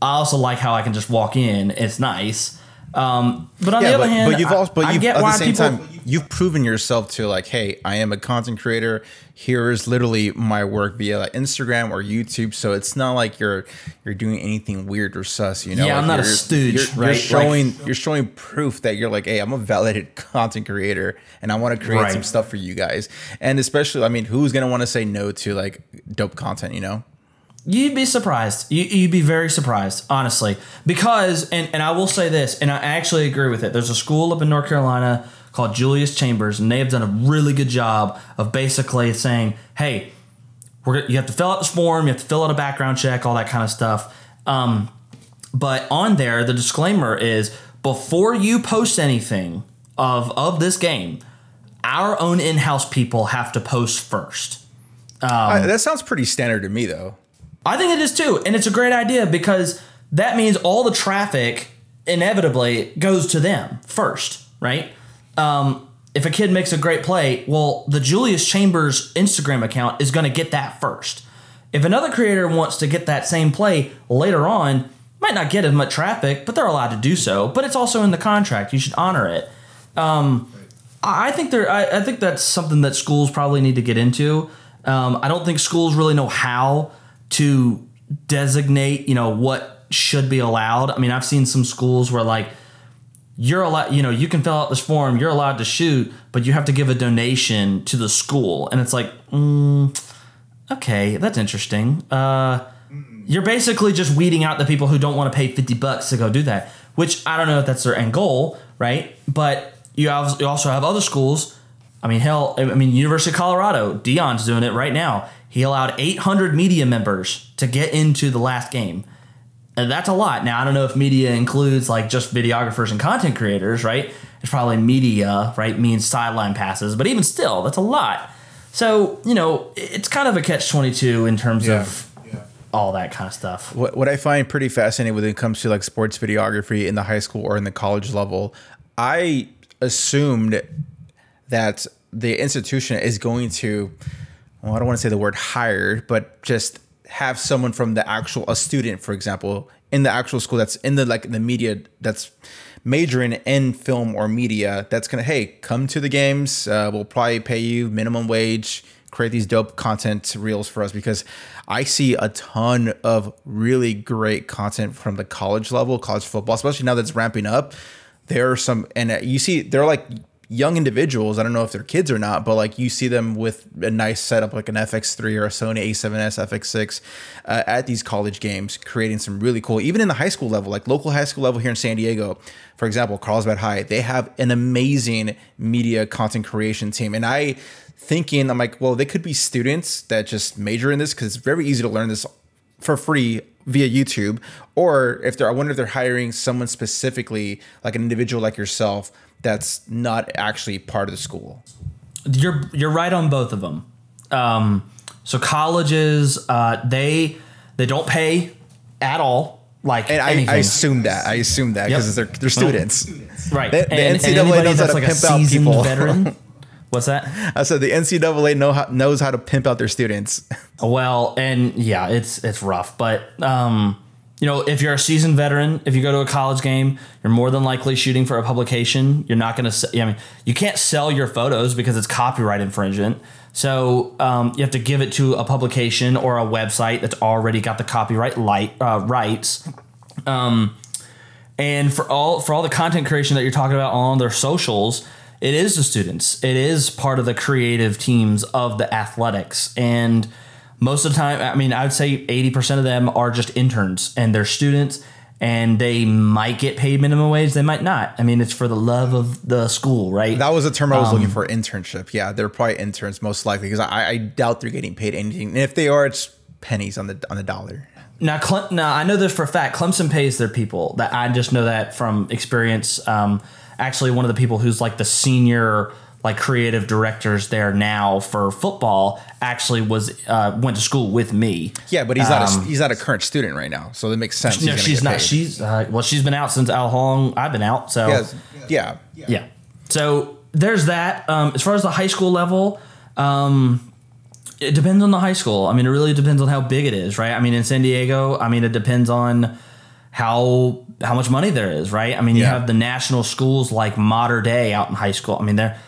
I also like how I can just walk in. It's nice. Um, but on the Yeah, other but, hand, but you've also, but you've, at the same people. time, you've proven yourself to like, hey, I am a content creator. Here is literally my work via like Instagram or YouTube. So it's not like you're you're doing anything weird or sus. You know, Yeah, I'm not a stooge, You're, right? you're showing you're showing proof that you're like, hey, I'm a validated content creator, and I want to create Right. some stuff for you guys. And especially, I mean, who's gonna want to say no to like dope content? You know. You'd be surprised. You, you'd be very surprised, honestly. Because, and, and I will say this, and I actually agree with it. There's a school up in North Carolina called Julius Chambers, and they have done a really good job of basically saying, hey, we're, you have to fill out this form, you have to fill out a background check, all that kind of stuff. Um, but on there, the disclaimer is before you post anything of, of this game, our own in house people have to post first. Um, that sounds pretty standard to me, though. I think it is too, and it's a great idea because that means all the traffic inevitably goes to them first, right? Um, if a kid makes a great play, well, the Julius Chambers Instagram account is going to get that first. If another creator wants to get that same play later on, might not get as much traffic, but they're allowed to do so. But it's also in the contract; you should honor it. Um, I think there. I, I think that's something that schools probably need to get into. Um, I don't think schools really know how to designate, you know, what should be allowed. I mean, I've seen some schools where like you're allowed, you know, you can fill out this form, you're allowed to shoot, but you have to give a donation to the school, and it's like, mm, okay, that's interesting. Uh, you're basically just weeding out the people who don't want to pay 50 bucks to go do that, which I don't know if that's their end goal, right? But you, also have other schools. I mean, hell, I mean, University of Colorado, Deion's doing it right now. He allowed 800 media members to get into the last game. And that's a lot. Now, I don't know if media includes like just videographers and content creators, right? It's probably media, right? Means sideline passes, but even still, that's a lot. So, you know, it's kind of a catch 22 in terms Yeah. of all that kind of stuff. What, what I find pretty fascinating when it comes to like sports videography in the high school or in the college level, I assumed that the institution is going to, well, I don't want to say the word hired, but just have someone from the actual, a student, for example, in the actual school that's in the like the media that's majoring in film or media that's gonna hey come to the games uh, we'll probably pay you minimum wage create these dope content reels for us because I see a ton of really great content from the college level, college football, especially now that's ramping up. There are some, and uh, you see, they're like young individuals. I don't know if they're kids or not, but like you see them with a nice setup, like an FX3 or a Sony A7S FX6 uh, at these college games, creating some really cool, even in the high school level, like local high school level here in San Diego, for example, Carlsbad High, they have an amazing media content creation team. And I, thinking i'm like well they could be students that just major in this because it's very easy to learn this for free via youtube or if they're i wonder if they're hiring someone specifically like an individual like yourself that's not actually part of the school You're you're right on both of them. Um, so colleges, uh, they they don't pay at all. Like and I. I assume that i assume that because Yep. they're, they're students right? The- the and, and NCAA anybody knows how to like a pimp out people. veteran. What's that? I said the NCAA know how, knows how to pimp out their students. Well, and yeah, it's it's rough, but um, you know, if you're a seasoned veteran, if you go to a college game, you're more than likely shooting for a publication. You're not going to. I mean, you can't sell your photos because it's copyright infringement. So um, you have to give it to a publication or a website that's already got the copyright light, uh, rights. Um, and for all for all the content creation that you're talking about on their socials, it is the students. It is part of the creative teams of the athletics. And most of the time, I mean, I would say 80% of them are just interns and they're students and they might get paid minimum wage. They might not. I mean, it's for the love of the school, right? That was the term I was um, looking for internship. Yeah, they're probably interns most likely because I, I doubt they're getting paid anything. And if they are, it's pennies on the on the dollar. Now, Cle- now I know this for a fact. Clemson pays their people. That I just know that from experience. Um, actually, one of the people who's like the senior like creative directors there now for football actually was uh, went to school with me. Yeah, but he's um, not a, um, he's not a current student right now, so that makes sense. No, she's not. Paid. She's uh, well, she's been out since how long I've been out. So yeah, yeah, yeah. yeah. So there's that. Um, as far as the high school level. Um, it depends on the high school. I mean, it really depends on how big it is, right? I mean, in San Diego, I mean, it depends on how how much money there is, right? I mean, you have the national schools like Mater Dei out in high school. I mean, they're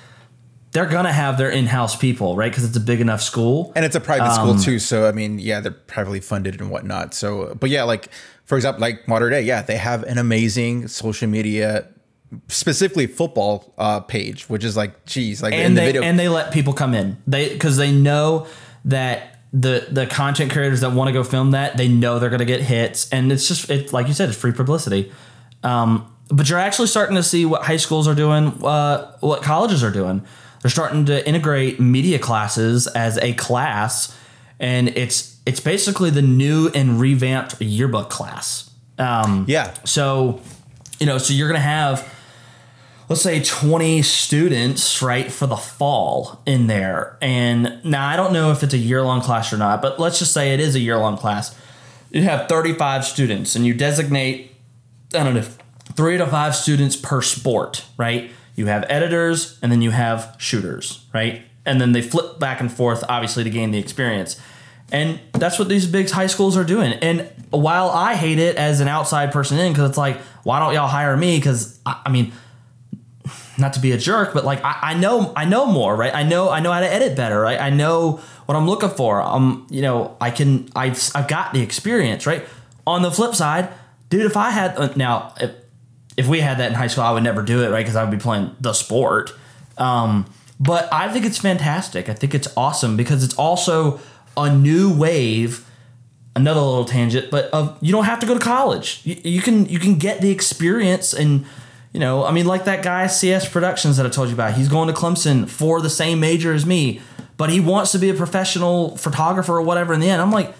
they're gonna have their in-house people, right? Because it's a big enough school, and it's a private um, school too. So I mean, yeah, they're privately funded and whatnot. So, but yeah, like for example, like Mater Dei, yeah, they have an amazing social media specifically football uh, page, which is like, geez, like and the they video- and they let people come in. They because they know that the the content creators that want to go film that they know they're going to get hits, and it's just it's like you said, it's free publicity. Um, but you're actually starting to see what high schools are doing, uh, what colleges are doing. They're starting to integrate media classes as a class, and it's it's basically the new and revamped yearbook class. Um, yeah. So, you know, so you're gonna have let's say 20 students, right, for the fall in there. And now I don't know if it's a year long class or not, but let's just say it is a year long class. You have 35 students and you designate, I don't know, three to five students per sport, right? You have editors and then you have shooters, right? And then they flip back and forth, obviously, to gain the experience. And that's what these big high schools are doing. And while I hate it as an outside person in, because it's like, why don't y'all hire me? Because, I, I mean, not to be a jerk, but like I, I know I know more, right? I know I know how to edit better, right? I know what I'm looking for. Um, you know, I can I've I've got the experience, right? On the flip side, dude, if I had uh, now if, if we had that in high school, I would never do it, right? Because I would be playing the sport. Um, but I think it's fantastic. I think it's awesome because it's also a new wave. Another little tangent, but of you don't have to go to college. You, you can you can get the experience and you know, I mean, like that guy CS Productions that I told you about. He's going to Clemson for the same major as me, but he wants to be a professional photographer or whatever. In the end, I'm like,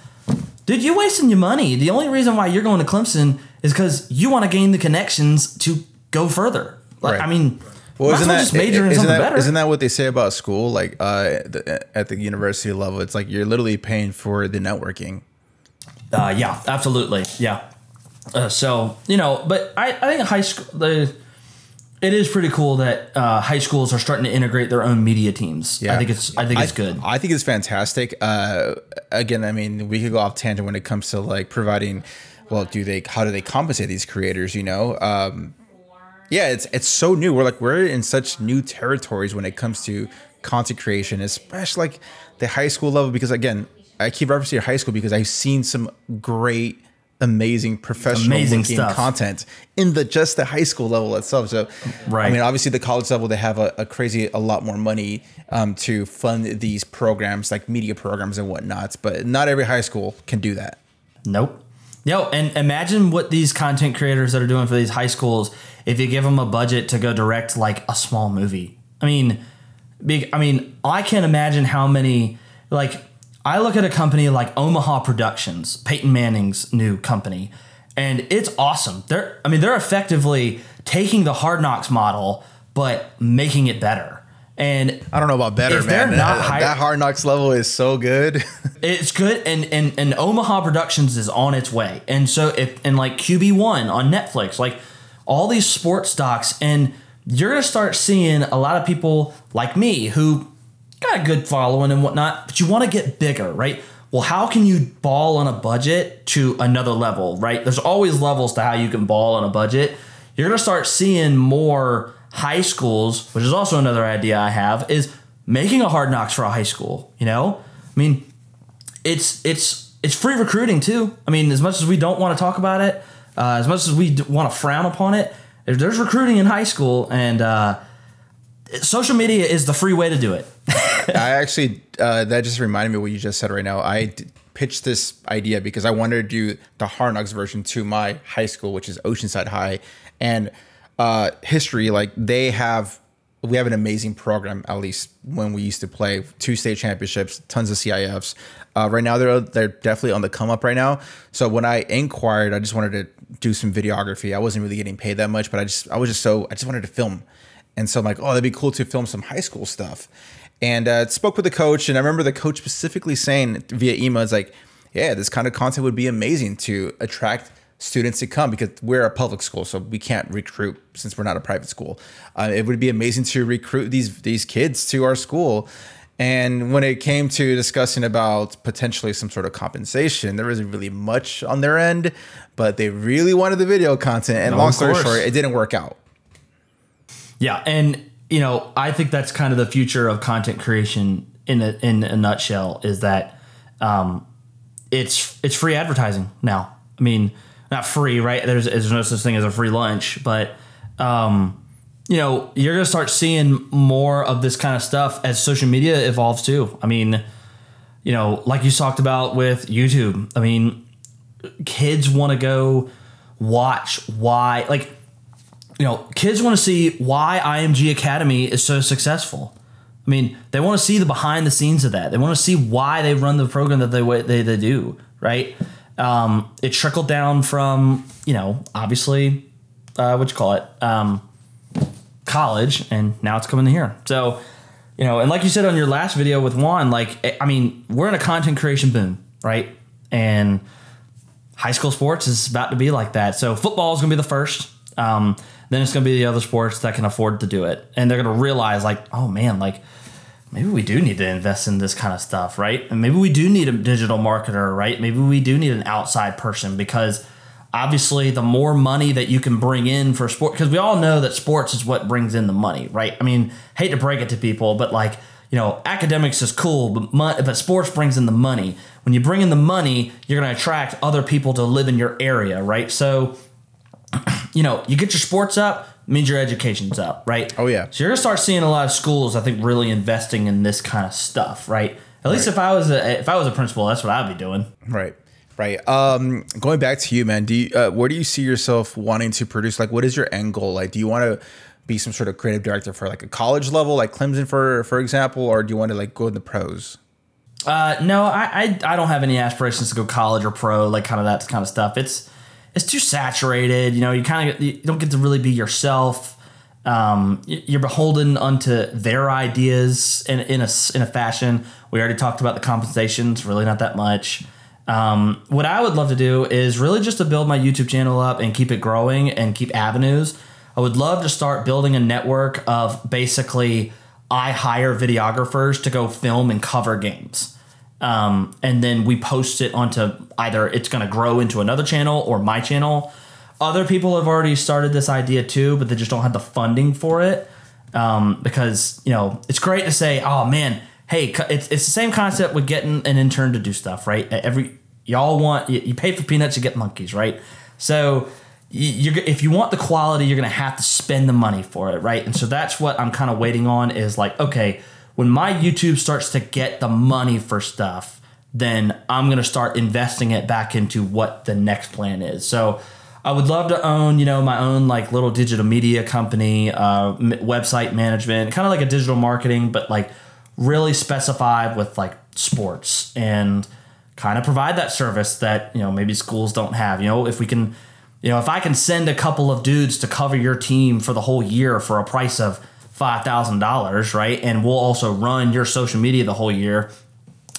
dude, you're wasting your money. The only reason why you're going to Clemson is because you want to gain the connections to go further. Like, right. I mean. Well, isn't that, isn't, that, isn't that what they say about school? Like uh, the, at the university level, it's like you're literally paying for the networking. Uh, yeah, absolutely. Yeah. Uh, so you know, but I, I think high school the it is pretty cool that uh, high schools are starting to integrate their own media teams. Yeah. I think it's I think it's I, good. I think it's fantastic. Uh, again, I mean, we could go off tangent when it comes to like providing. Well, do they? How do they compensate these creators? You know, um, yeah, it's it's so new. We're like we're in such new territories when it comes to content creation, especially like the high school level. Because again, I keep referencing high school because I've seen some great amazing professional amazing stuff. content in the just the high school level itself. So, right. I mean, obviously the college level they have a, a crazy a lot more money um, to fund these programs like media programs and whatnot. But not every high school can do that. Nope. Yo, and imagine what these content creators that are doing for these high schools if you give them a budget to go direct like a small movie. I mean, big. I mean, I can't imagine how many like I look at a company like Omaha Productions, Peyton Manning's new company, and it's awesome. They're, I mean, they're effectively taking the Hard Knocks model but making it better. And I don't know about better, man. High, that Hard Knocks level is so good. it's good, and and and Omaha Productions is on its way. And so if and like QB one on Netflix, like all these sports docs and you're gonna start seeing a lot of people like me who got a good following and whatnot, but you want to get bigger, right? Well, how can you ball on a budget to another level, right? There's always levels to how you can ball on a budget. You're gonna start seeing more high schools, which is also another idea I have, is making a hard knocks for a high school. You know, I mean, it's it's it's free recruiting too. I mean, as much as we don't want to talk about it, uh, as much as we want to frown upon it, there's recruiting in high school, and uh, social media is the free way to do it. I actually uh, that just reminded me of what you just said right now. I d- pitched this idea because I wanted to do the Hard Knocks version to my high school, which is Oceanside High, and uh, history. Like they have, we have an amazing program. At least when we used to play two state championships, tons of CIFs. Uh, right now, they're they're definitely on the come up right now. So when I inquired, I just wanted to do some videography. I wasn't really getting paid that much, but I just I was just so I just wanted to film. And so I'm like, oh, that'd be cool to film some high school stuff. And uh, spoke with the coach, and I remember the coach specifically saying via email, "It's like, yeah, this kind of content would be amazing to attract students to come because we're a public school, so we can't recruit since we're not a private school. Uh, it would be amazing to recruit these these kids to our school." And when it came to discussing about potentially some sort of compensation, there wasn't really much on their end, but they really wanted the video content. And No, long story short, it didn't work out. Yeah, and you know, I think that's kind of the future of content creation in a in a nutshell is that um, it's it's free advertising now. I mean, not free, right? There's there's no such thing as a free lunch, but um, you know, you're gonna start seeing more of this kind of stuff as social media evolves too. I mean, you know, like you talked about with YouTube. I mean, kids want to go watch why like you know, kids want to see why IMG Academy is so successful. I mean, they want to see the behind the scenes of that. They want to see why they run the program that they they, they do, right? Um, it trickled down from, you know, obviously, uh, what you call it, um, college, and now it's coming to here. So, you know, and like you said on your last video with Juan, like, I mean, we're in a content creation boom, right? And high school sports is about to be like that. So football is going to be the first. Um, then it's going to be the other sports that can afford to do it, and they're going to realize like, oh man, like maybe we do need to invest in this kind of stuff, right? And maybe we do need a digital marketer, right? Maybe we do need an outside person because obviously the more money that you can bring in for sport because we all know that sports is what brings in the money, right? I mean, hate to break it to people, but like you know, academics is cool, but but sports brings in the money. When you bring in the money, you're going to attract other people to live in your area, right? So, you know, you get your sports up, means your education's up, right? Oh, yeah. So you're gonna start seeing a lot of schools, I think, really investing in this kind of stuff, right? At least if I was a if I was a principal, that's what I'd be doing. Right. Right. Um, going back to you, man. Do you, uh, where do you see yourself wanting to produce? Like, what is your end goal? Like, do you want to be some sort of creative director for like a college level, like Clemson, for for example, or do you want to like go in the pros? Uh, no, I, I I don't have any aspirations to go college or pro, like kind of that kind of stuff. It's it's too saturated. You know, you kind of you don't get to really be yourself. Um, you're beholden unto their ideas in in a in a fashion. We already talked about the compensations. Really, not that much. Um, what I would love to do is really just to build my YouTube channel up and keep it growing and keep avenues. I would love to start building a network of basically I hire videographers to go film and cover games. Um, and then we post it onto either it's going to grow into another channel or my channel. Other people have already started this idea too, but they just don't have the funding for it. Um, because you know it's great to say, "Oh man, hey, it's it's the same concept with getting an intern to do stuff, right? Every y'all want you, you pay for peanuts, you get monkeys, right? So you, if you want the quality, you're gonna have to spend the money for it, right? And so that's what I'm kind of waiting on is like, okay, when my YouTube starts to get the money for stuff, then I'm gonna start investing it back into what the next plan is. So I would love to own, you know, my own like little digital media company, uh, m- website management, kind of like a digital marketing, but like really specified with like sports and kind of provide that service that you know maybe schools don't have. You know, if we can, you know, if I can send a couple of dudes to cover your team for the whole year for a price of five thousand dollars, right, and we'll also run your social media the whole year,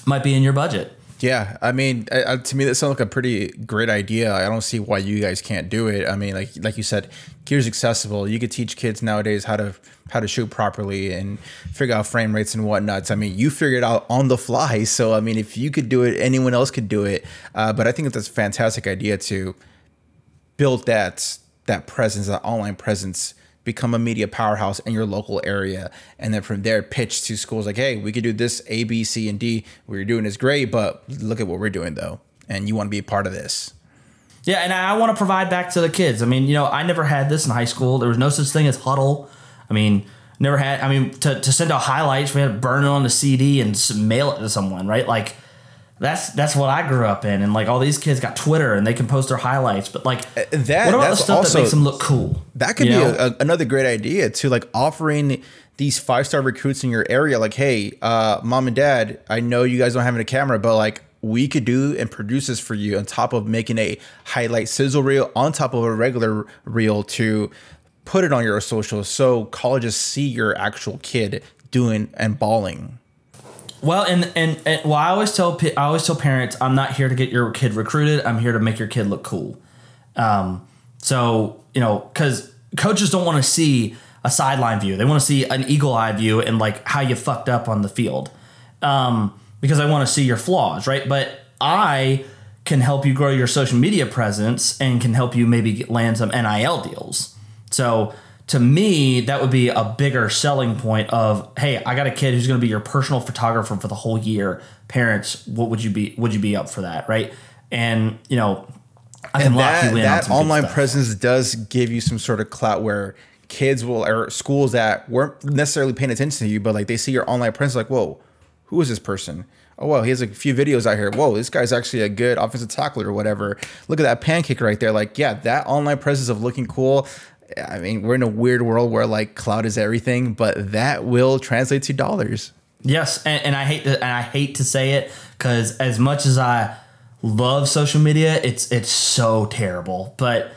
might be in your budget. Yeah, I mean, uh, to me that sounds like a pretty great idea. I don't see why you guys can't do it. I mean, like like you said, gear's accessible. You could teach kids nowadays how to how to shoot properly and figure out frame rates and whatnots. I mean, you figured out on the fly. So I mean, if you could do it, anyone else could do it. Uh, but I think that's a fantastic idea to build that that presence, that online presence become a media powerhouse in your local area. And then from there pitch to schools like hey we could do this a b c and d. What you're doing is great but look at what we're doing though. And you want to be a part of this. Yeah and i want to provide back to the kids. I mean you know i never had this in high school. There was no such thing as Hudl. i mean never had i mean to, to send out highlights we had to burn it on the cd and mail it to someone right? Like that's that's what I grew up in, and like all these kids got Twitter and they can post their highlights. But like uh, that, what about the stuff also, that makes them look cool? That could be a, another great idea to like offering these five star recruits in your area. Like, hey, uh, mom and dad, I know you guys don't have a camera, but like we could do and produce this for you on top of making a highlight sizzle reel on top of a regular reel to put it on your social so colleges see your actual kid doing and balling. Well, and, and and well, I always tell I always tell parents, I'm not here to get your kid recruited. I'm here to make your kid look cool. Um, so you know, because coaches don't want to see a sideline view; they want to see an eagle eye view and like how you fucked up on the field, um, because I want to see your flaws, right? But I can help you grow your social media presence and can help you maybe land some NIL deals. So to me, that would be a bigger selling point of, hey, I got a kid who's going to be your personal photographer for the whole year. Parents, what would you be? Would you be up for that, right? And you know, I can and lock that, you in. That on online presence does give you some sort of clout where kids will or schools that weren't necessarily paying attention to you, but like they see your online presence, like, whoa, who is this person? Oh well, he has a few videos out here. Whoa, this guy's actually a good offensive tackler or whatever. Look at that pancake right there. Like, yeah, that online presence of looking cool I mean, we're in a weird world where like cloud is everything, but that will translate to dollars. Yes, and, and I hate to and I hate to say it because as much as I love social media, it's it's so terrible, but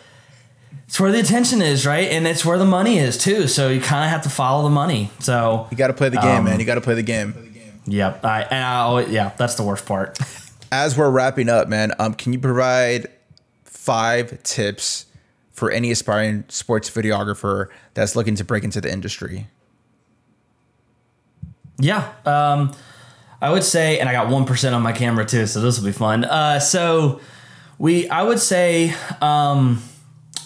it's where the attention is, right? And it's where the money is too. So you kind of have to follow the money. So you got to play the game, um, man. You got to play the game. Yep. I and I always, yeah, that's the worst part. As we're wrapping up, man, um, can you provide five tips for any aspiring sports videographer that's looking to break into the industry? Yeah. Um, I would say, and I got 1% on my camera too, so this will be fun. Uh, so we, I would say, um,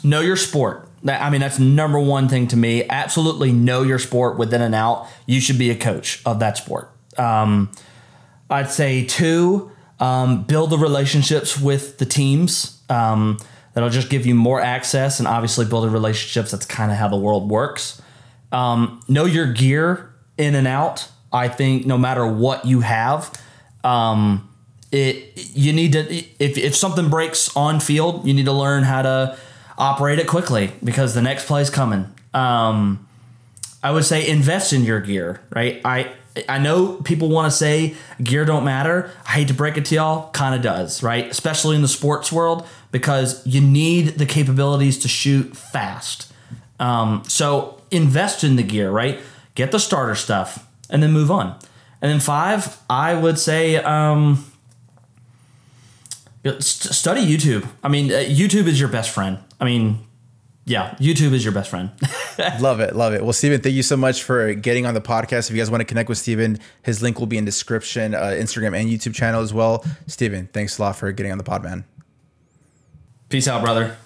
know your sport. I mean, that's number one thing to me. Absolutely know your sport within and out. You should be a coach of that sport. Um, I'd say two, um, build the relationships with the teams. Um, that'll just give you more access and obviously building relationships. That's kind of how the world works. Um, know your gear in and out. I think no matter what you have, um, it you need to if if something breaks on field, you need to learn how to operate it quickly because the next play is coming. Um, I would say invest in your gear, right? I I know people want to say gear don't matter. I hate to break it to y'all, kind of does, right? Especially in the sports world because you need the capabilities to shoot fast. Um, so invest in the gear, right? Get the starter stuff and then move on. And then five, I would say um, study YouTube. I mean, uh, YouTube is your best friend. I mean, yeah, YouTube is your best friend. love it, love it. Well, Steven, thank you so much for getting on the podcast. If you guys want to connect with Steven, his link will be in description, uh, Instagram and YouTube channel as well. Steven, thanks a lot for getting on the pod, man. Peace out, brother.